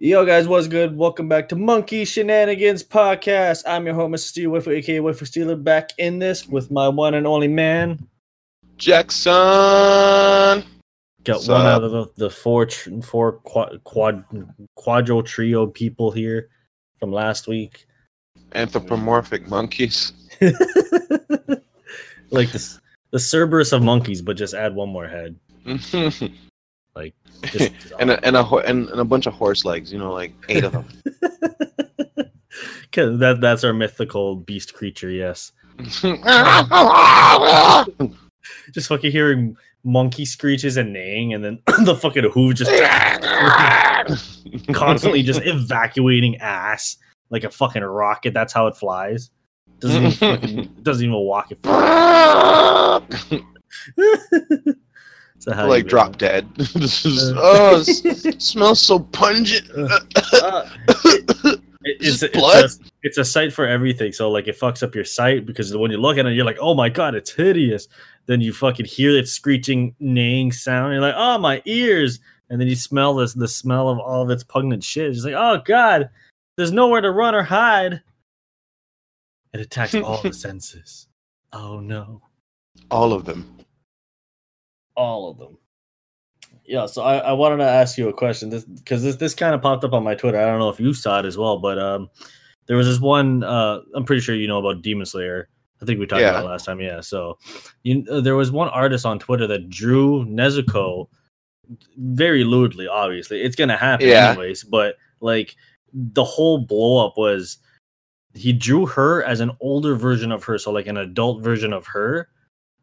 Yo, guys, what's good? Welcome back to Monkey Shenanigans Podcast. I'm your host, Mr. Steve Whitford, aka Whitford Steeler, back in this with my one and only man. Jackson. Got What's one up? out of the, the four tr- four quad, quad quadro trio people here from last week. Anthropomorphic monkeys. like this, the Cerberus of monkeys, but just add one more head. and Like, just, a and a ho- and, and a bunch of horse legs. You know, like eight of them. 'Cause that that's our mythical beast creature. Yes, just fucking hearing monkey screeches and neighing, and then the fucking hoof just constantly just evacuating ass like a fucking rocket. That's how it flies. Doesn't even fucking, doesn't even walk. It so how like drop been? dead. this is Uh. oh, it smells so pungent. Uh, it- it's, Just it's, blood? a, it's a sight for everything. So like it fucks up your sight because when you look at it, you're like, oh my god, it's hideous. Then you fucking hear that screeching, neighing sound. You're like, oh my ears. And then you smell this the smell of all of its pungent shit. It's just like, oh god, there's nowhere to run or hide. It attacks all the senses. Oh no. All of them. All of them. Yeah, so I, I wanted to ask you a question this because this this kind of popped up on my Twitter. I don't know if you saw it as well, but um, there was this one. Uh, I'm pretty sure you know about Demon Slayer. I think we talked Yeah. about it last time. Yeah, so you uh, there was one artist on Twitter that drew Nezuko very lewdly. Obviously, it's gonna happen Yeah. anyways. But like the whole blow up was he drew her as an older version of her, so like an adult version of her,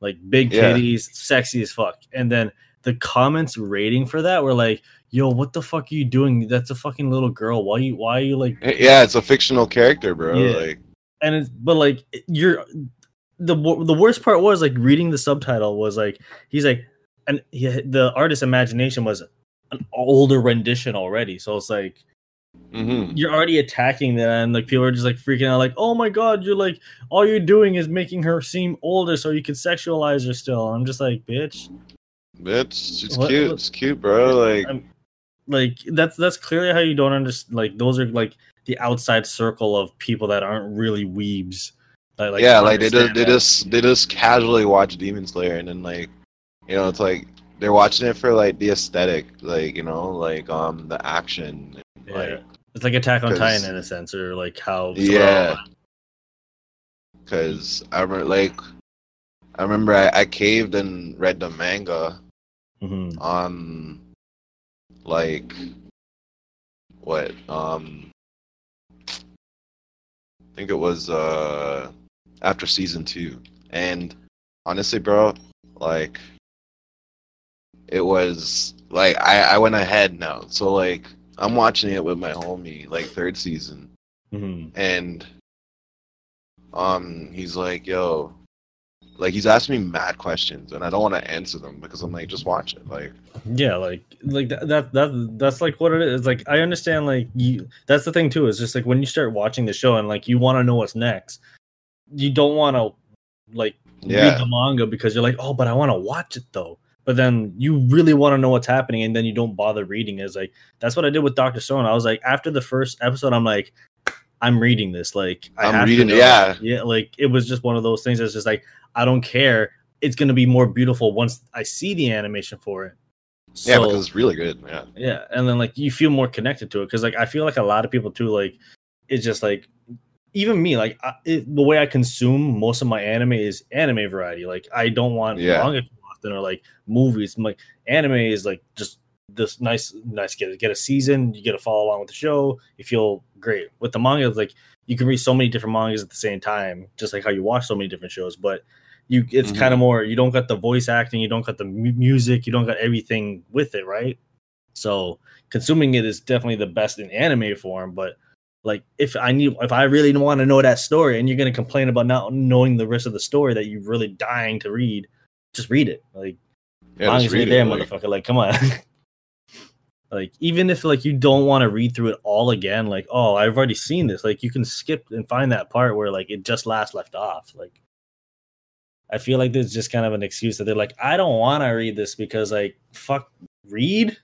like big Yeah. sexy as fuck. And then the comments rating for that were like, "Yo, what the fuck are you doing? That's a fucking little girl. Why you? Why are you like?" Yeah, it's a fictional character, bro. Yeah. Like And it's but like you're the the worst part was like reading the subtitle was like he's like and he, the artist's imagination was an older rendition already. So it's like mhm. you're already attacking that and like people are just like freaking out like oh my god you're like all you're doing is making her seem older so you can sexualize her still i'm just like bitch bitch, she's What- cute. what- It's cute, bro. Like I'm- like that's that's clearly how you don't understand like those are like the outside circle of people that aren't really weebs that, like, yeah, like they just they just they just casually watch Demon Slayer and then like you know it's like they're watching it for like the aesthetic, like you know, like um the action, Yeah. like it's like attack on titan in a sense or like how yeah. Because I remember like I remember I, I caved and read the manga Mhm. on like what um I think it was uh after season two and honestly bro like it was like I I went ahead now so like I'm watching it with my homie like third season Mhm. and um he's like yo like he's asking me mad questions and I don't want to answer them because I'm like just watch it like Yeah, like like that, that that that's like what it is. Like I understand like you that's the thing too, is just like when you start watching the show and like you want to know what's next, you don't want to like read the manga because you're like, oh, but I want to watch it though. But then you really want to know what's happening, and then you don't bother reading. It's like that's what I did with Doctor Stone. I was like, after the first episode, I'm like, I'm reading this. Like I to reading- yeah. yeah. Like it was just one of those things. That's just like I don't care. It's gonna be more beautiful once I see the animation for it. yeah because it's really good yeah yeah and then like you feel more connected to it because like i feel like a lot of people too like it's just like even me like I, it, the way i consume most of my anime is anime variety like i don't want Yeah. manga often or like movies like anime is like just this nice nice get get a season you get to follow along with the show you feel great. With the manga it's like you can read so many different mangas at the same time just like how you watch so many different shows but you it's Mhm. kind of more you don't got the voice acting you don't got the mu- music you don't got everything with it right? So consuming it is definitely the best in anime form but like if i need if i really want to know that story and you're going to complain about not knowing the rest of the story that you're really dying to read just read it. Like yeah just right read there like, motherfucker. Like come on. Like even if like you don't want to read through it all again like oh i've already seen this. Like you can skip and find that part where like it just last left off. Like i feel like there's just kind of an excuse that they're like i don't want to read this because like fuck read?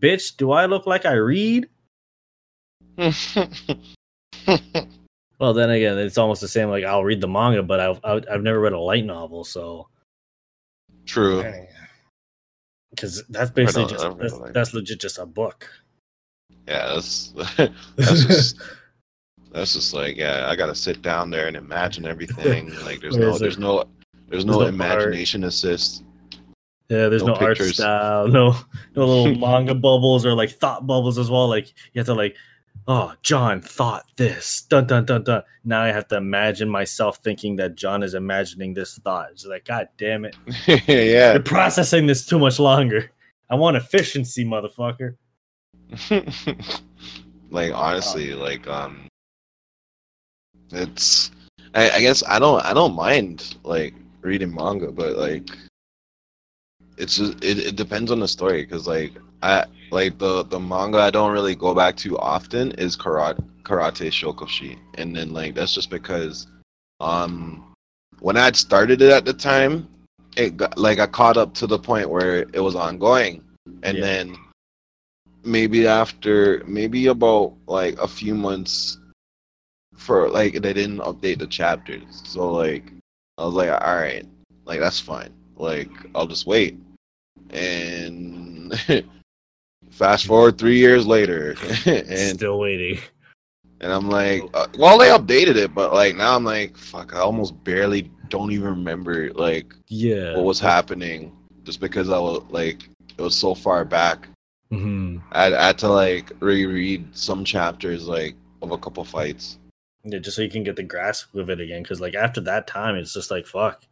Bitch do i look like i read? Well, then again, it's almost the same. Like I'll read the manga, but I've I've never read a light novel, so True. because that's basically just that's, that's legit just a book. Yeah, that's that's just that's just like yeah, I gotta sit down there and imagine everything. Like there's no there's no there's there's no no art. imagination assist. Yeah, there's no, No art style, no no little manga bubbles or like thought bubbles as well. Like you have to like, oh, John thought this. Dun dun dun dun. Now I have to imagine myself thinking that John is imagining this thought. It's like, God damn it. yeah. You're processing this too much longer. I want efficiency, motherfucker. like honestly, like um it's I, I guess I don't I don't mind like reading manga, but like it's just it, it depends on the story because like I like the the manga I don't really go back to often is karate karate shokoshi. And then like that's just because um when I had started it at the time it got like I caught up to the point where it was ongoing. And Yeah. then maybe after maybe about like a few months for like they didn't update the chapters. So like i was like all right like that's fine like i'll just wait and fast forward three years later and Still waiting. and i'm like uh, well they updated it but like now i'm like fuck i almost barely don't even remember like Yeah. what was happening just because i was like it was so far back hmm I had, I had to like reread some chapters like of a couple fights. Yeah, just so you can get the grasp of it again. Because like after that time, it's just like fuck.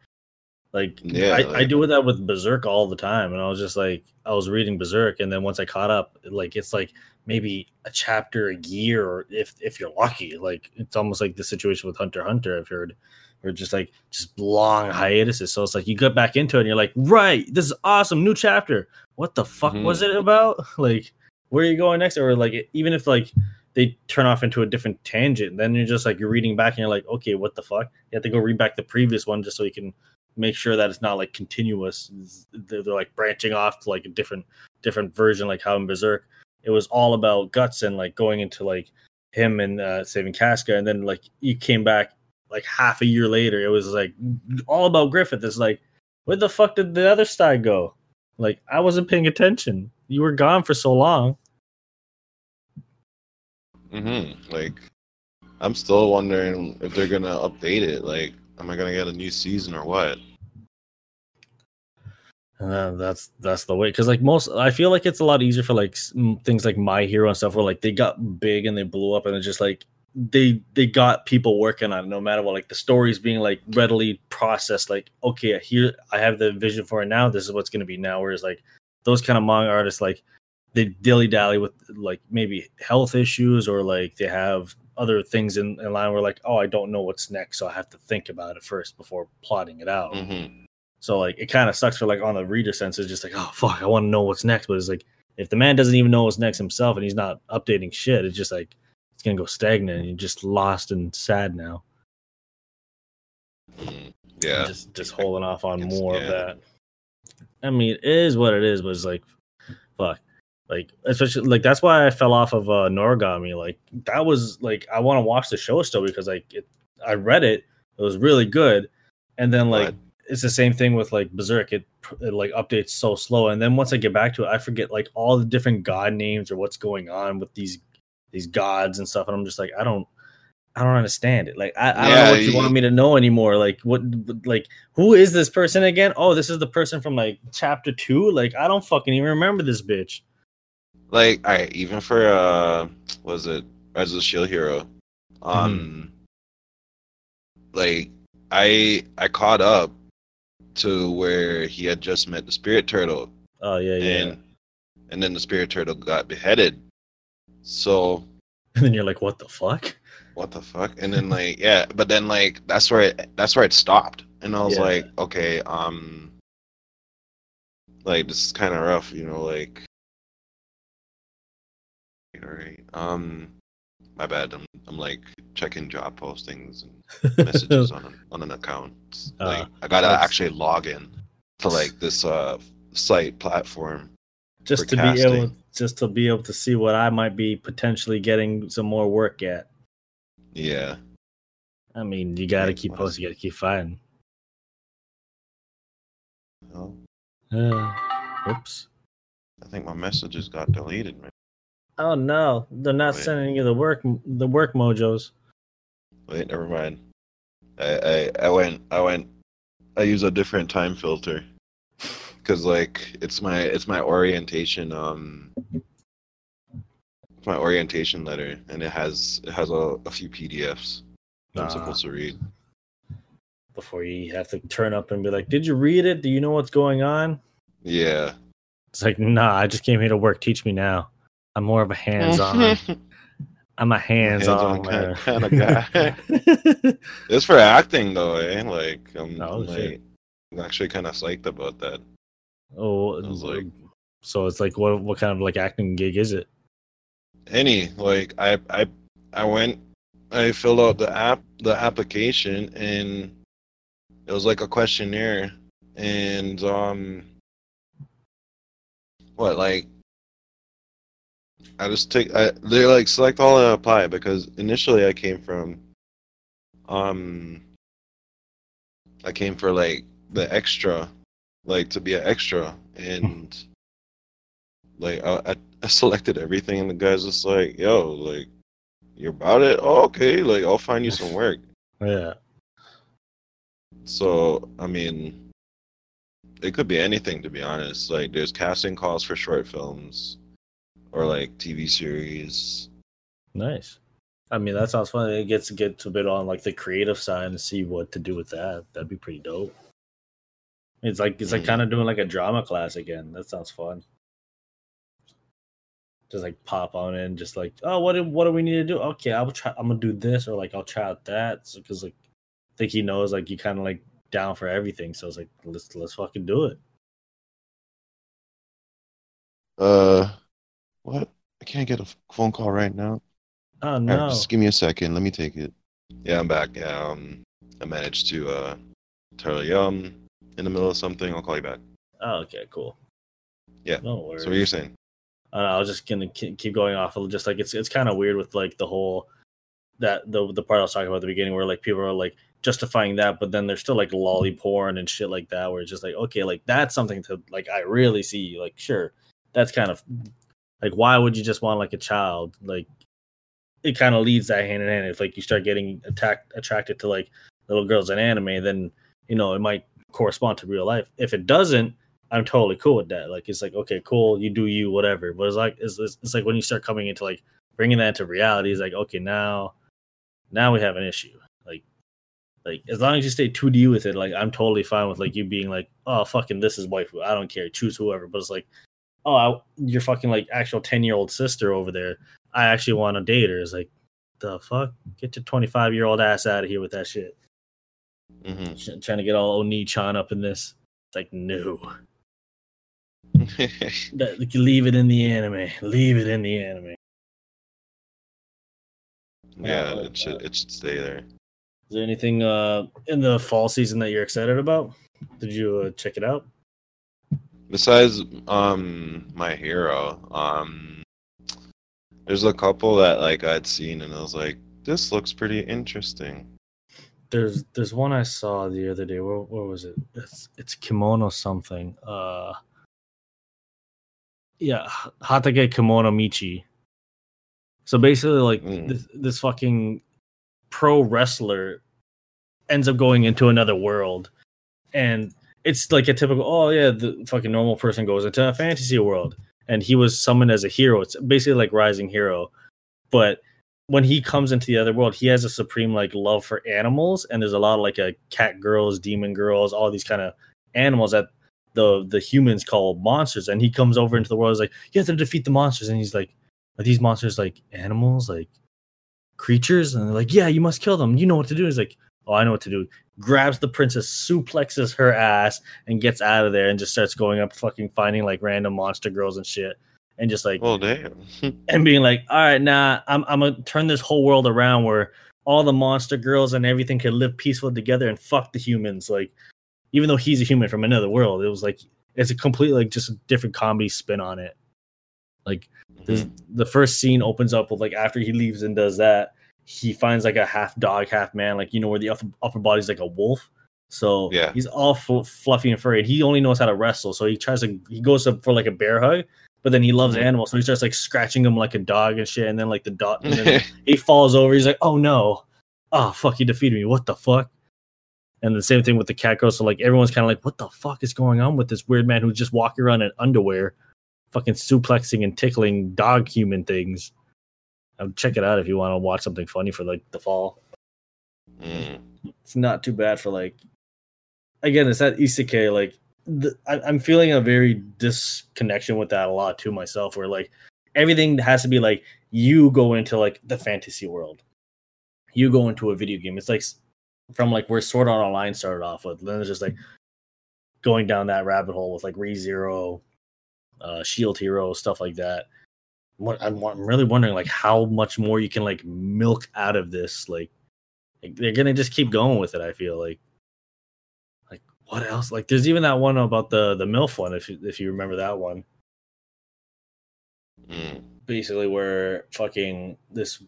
Like Yeah, I, I like- do that with Berserk all the time, and I was just like I was reading Berserk, and then once I caught up, like it's like maybe a chapter a year, or if if you're lucky, like it's almost like the situation with Hunter Hunter. I've heard, or just like just long hiatuses. So it's like you get back into it, and you're like, right, this is awesome, new chapter. What the fuck Mhm. was it about? Like, where are you going next? Or like even if like they turn off into a different tangent. Then you're just like you're reading back and you're like, okay, what the fuck? You have to go read back the previous one just so you can make sure that it's not like continuous. They're, they're like branching off to like a different different version, like how in Berserk it was all about Guts and like going into like him and uh, saving Casca, and then like you came back like half a year later. It was like all about Griffith. It's like where the fuck did the other side go? Like I wasn't paying attention. You were gone for so long. Mm-hmm. Like, I'm still wondering if they're gonna update it. Like, am I gonna get a new season or what? That's that's the way because like most I feel like it's a lot easier for like things like My Hero and stuff where like they got big and they blew up and it's just like they they got people working on it no matter what like the stories being like readily processed like okay here I have the vision for it now this is what's going to be now whereas like those kind of manga artists like they dilly dally with like maybe health issues or like they have other things in, in line where like oh I don't know what's next so I have to think about it first before plotting it out. Mm-hmm. So like it kind of sucks for like on the reader sense. It's just like, oh fuck, I want to know what's next. But it's like if the man doesn't even know what's next himself and he's not updating shit, it's just like it's gonna go stagnant and you're just lost and sad now. Yeah. Just just holding off on It's- more of that. I mean, it is what it is, but it's like fuck. Like especially like that's why I fell off of uh Noragami. Like that was like I want to watch the show still because like it, I read it, it was really good. And then like But- it's the same thing with like Berserk. It, it like updates so slow, and then once I get back to it, I forget like all the different god names or what's going on with these these gods and stuff, and I'm just like, I don't, I don't understand it. Like, I, I don't know what you you- want me to know anymore. Like, what, like, who is this person again? Oh, this is the person from like chapter two. Like, I don't fucking even remember this bitch. Like, all right, even for uh, was it Rise of the Shield Hero? Um, like I I caught up to where he had just met the Spirit Turtle, Oh yeah, yeah. and and then the Spirit Turtle got beheaded. So And then you're like, what the fuck? what the fuck? And then like yeah, but then like that's where it that's where it stopped, and I was Yeah. like, okay, um, like this is kind of rough, you know, like. All right. Um, my bad. I'm I'm like checking job postings and messages on an, on an account. Uh, like I gotta that's- actually log in to like this uh site platform. just to be able just to be able to see what I might be potentially getting some more work at. Yeah. I mean, you got to Yeah, keep posting, you got to keep fighting. Oh. Uh, oops. I think my messages got deleted, man. Oh no, they're not Wait. sending you the work the work mojos. Wait, never mind. I, I I went I went I use a different time filter because like it's my it's my orientation um my orientation letter and it has it has a, a few PDFs that I'm Ah. supposed to read. Before you have to turn up and be like, "Did you read it? Do you know what's going on?" Yeah. It's like, nah, I just came here to work. Teach me now. I'm more of a hands-on. I'm a hands-on, Hands-on kind, kind- kinda guy. it's for acting though, eh? Like I'm, Oh, I'm, like I'm actually kind of psyched about that. oh, I was like- so it's like, what what kind of like acting gig is it? any like i i i went i filled out the app the application and it was like a questionnaire and um what like i just take i they're like select all and apply because initially i came from um i came for like the extra like to be an extra and like I, I, I selected everything and the guy's just like yo like you're about it? Oh, okay like i'll find you some work. Yeah, so i mean it could be anything to be honest. Like there's casting calls for short films or like tv series nice. I mean, that sounds fun. It gets gets a bit on like the creative side and see what to do with that. That'd be pretty dope. It's like it's like Mhm. kind of doing like a drama class again. That sounds fun. Just like pop on in, just like, oh, what do what do we need to do? Okay, I'll try. I'm gonna do this, or like I'll try out that, because like, I think he knows like you kind of like down for everything. So it's like let's let's fucking do it. uh what? I can't get a phone call right now. Oh All right, no, just give me a second. Let me take it. Yeah i'm back. Yeah um i managed to uh tell you um in the middle of something. I'll call you back. Oh okay, cool. Yeah. no worries. so what you're saying? I, don't know, I was just gonna keep going off of just like it's it's kind of weird with like the whole that the the part I was talking about at the beginning where like people are like justifying that, but then there's still like loli porn and shit like that where it's just like okay, like that's something to like I really see like sure that's kind of like why would you just want like a child like it kind of leads that hand in hand if like you start getting attacked attracted to like little girls in anime then you know it might correspond to real life if it doesn't I'm totally cool with that. Like it's like okay, cool, you do you, whatever. But it's like it's, it's, it's like when you start coming into like bringing that into reality, it's like okay, now now we have an issue. Like like as long as you stay 2D with it, like I'm totally fine with like you being like, oh fucking this is waifu. I don't care, choose whoever. But it's like, oh, I, you're fucking like actual 10 year old sister over there. I actually want to date her. It's like the fuck, get your 25 year old ass out of here with that shit. hmm Ch- trying to get all Onii-chan up in this. It's like no. That, like, leave it in the anime. Leave it in the anime. yeah, it should it should stay there. Is there anything uh in the fall season that you're excited about? Did you uh, check it out? Besides, um, my hero, um, there's a couple that like I'd seen and I was like, this looks pretty interesting. There's there's one I saw the other day. What where was it? It's it's Kemono something. Uh, yeah, Hataage Kemono Michi. So basically, like Mm. this, this fucking pro wrestler ends up going into another world, and it's like a typical. Oh yeah, the fucking normal person goes into a fantasy world, and he was summoned as a hero. It's basically like Rising Hero, but when he comes into the other world, he has a supreme like love for animals, and there's a lot of like a cat girls, demon girls, all these kind of animals that the the humans call monsters. And he comes over into the world, is like, you have to defeat the monsters, and he's like, are these monsters like animals, like creatures? And they're like, yeah, you must kill them. You know what to do. He's like, oh, I know what to do. Grabs the princess, suplexes her ass, and gets out of there, and just starts going up, fucking finding like random monster girls and shit. And just like oh, damn. and being like, all right, nah, I'm I'm gonna turn this whole world around where all the monster girls and everything can live peaceful together and fuck the humans. Like, even though he's a human from another world, it was like it's a complete like just a different comedy spin on it. Like this, Mhm. the first scene opens up with like after he leaves and does that, he finds like a half dog, half man, like you know where the upper, upper body's like a wolf. So Yeah. he's all fu- fluffy and furry, and he only knows how to wrestle. So he tries to he goes up for like a bear hug, but then he loves Mhm. animals, so he starts like scratching him like a dog and shit. And then like the dog, he falls over. He's like, "Oh no, oh fuck, he defeated me. What the fuck?" And the same thing with the cat girl. So like everyone's kind of like, "What the fuck is going on with this weird man who's just walking around in underwear, fucking suplexing and tickling dog human things?" Um, check it out if you want to watch something funny for like the fall. Mm. It's not too bad for like. Again, it's that isekai. Like the, I, I'm feeling a very disconnection with that a lot too myself. Where like everything has to be like you go into like the fantasy world, you go into a video game. It's like from like where Sword Art Online started off with. Then it's just like going down that rabbit hole with like ReZero, uh, Shield Hero, stuff like that. I'm, I'm really wondering like how much more you can like milk out of this. Like, like they're gonna just keep going with it. I feel like. Like what else? Like there's even that one about the the MILF one. If you, if you remember that one Mm. basically where fucking this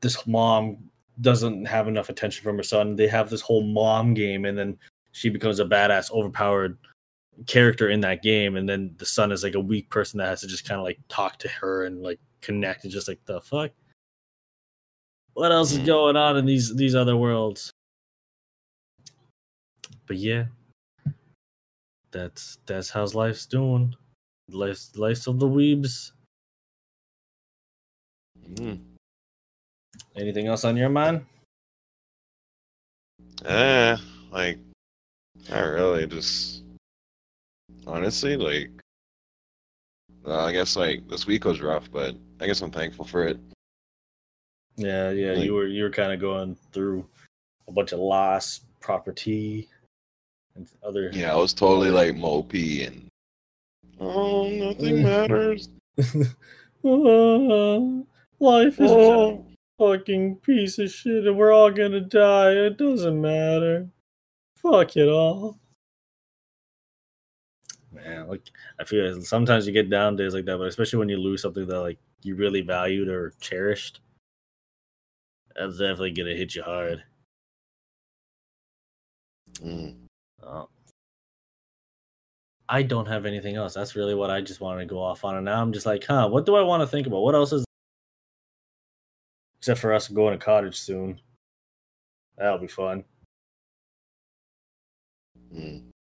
this mom doesn't have enough attention from her son. They have this whole mom game, and then she becomes a badass, overpowered character in that game, and then the son is like a weak person that has to just kind of like talk to her and like connect, and just like the fuck. What else is Mm. going on in these these other worlds? But yeah, that's that's how's life's doing. Life's life's of the weebs. Mm. Anything else on your mind? Eh, like, not really. Just honestly, like, uh, I guess like this week was rough, but I guess I'm thankful for it. Yeah, yeah, Like- you were you were kind of going through a bunch of loss, property, and other. Yeah, I was totally like mopey and oh, nothing matters. Ah, life is Oh. just a fucking piece of shit, and we're all gonna die. It doesn't matter. Fuck it all. Man, like I feel like sometimes you get down days like that, but especially when you lose something that like you really valued or cherished, that's definitely gonna hit you hard. Mm. Uh, I don't have anything else. That's really what I just wanted to go off on. And now I'm just like, huh, what do I want to think about? What else is except for us going to cottage soon? That'll be fun. Mm.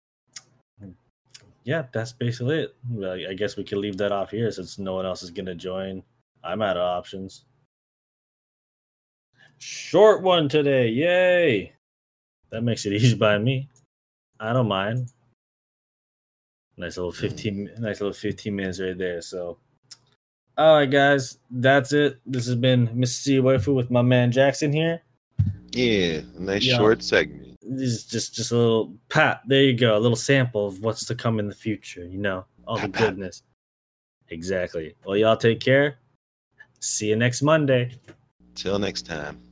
Yeah, that's basically it. Well, I guess we can leave that off here since no one else is gonna join. I'm out of options. Short one today, yay! That makes it easy by me. I don't mind. Nice little hmm. fifteen, nice little fifteen minutes right there. So, all right, guys, that's it. This has been Mr. C Waifu with my man Jackson here. Yeah, nice Yeah. short segment. This is just just a little pat. There you go, a little sample of what's to come in the future. You know, all the Pat, pat. goodness. Exactly. Well, y'all take care. See you next Monday. Till next time.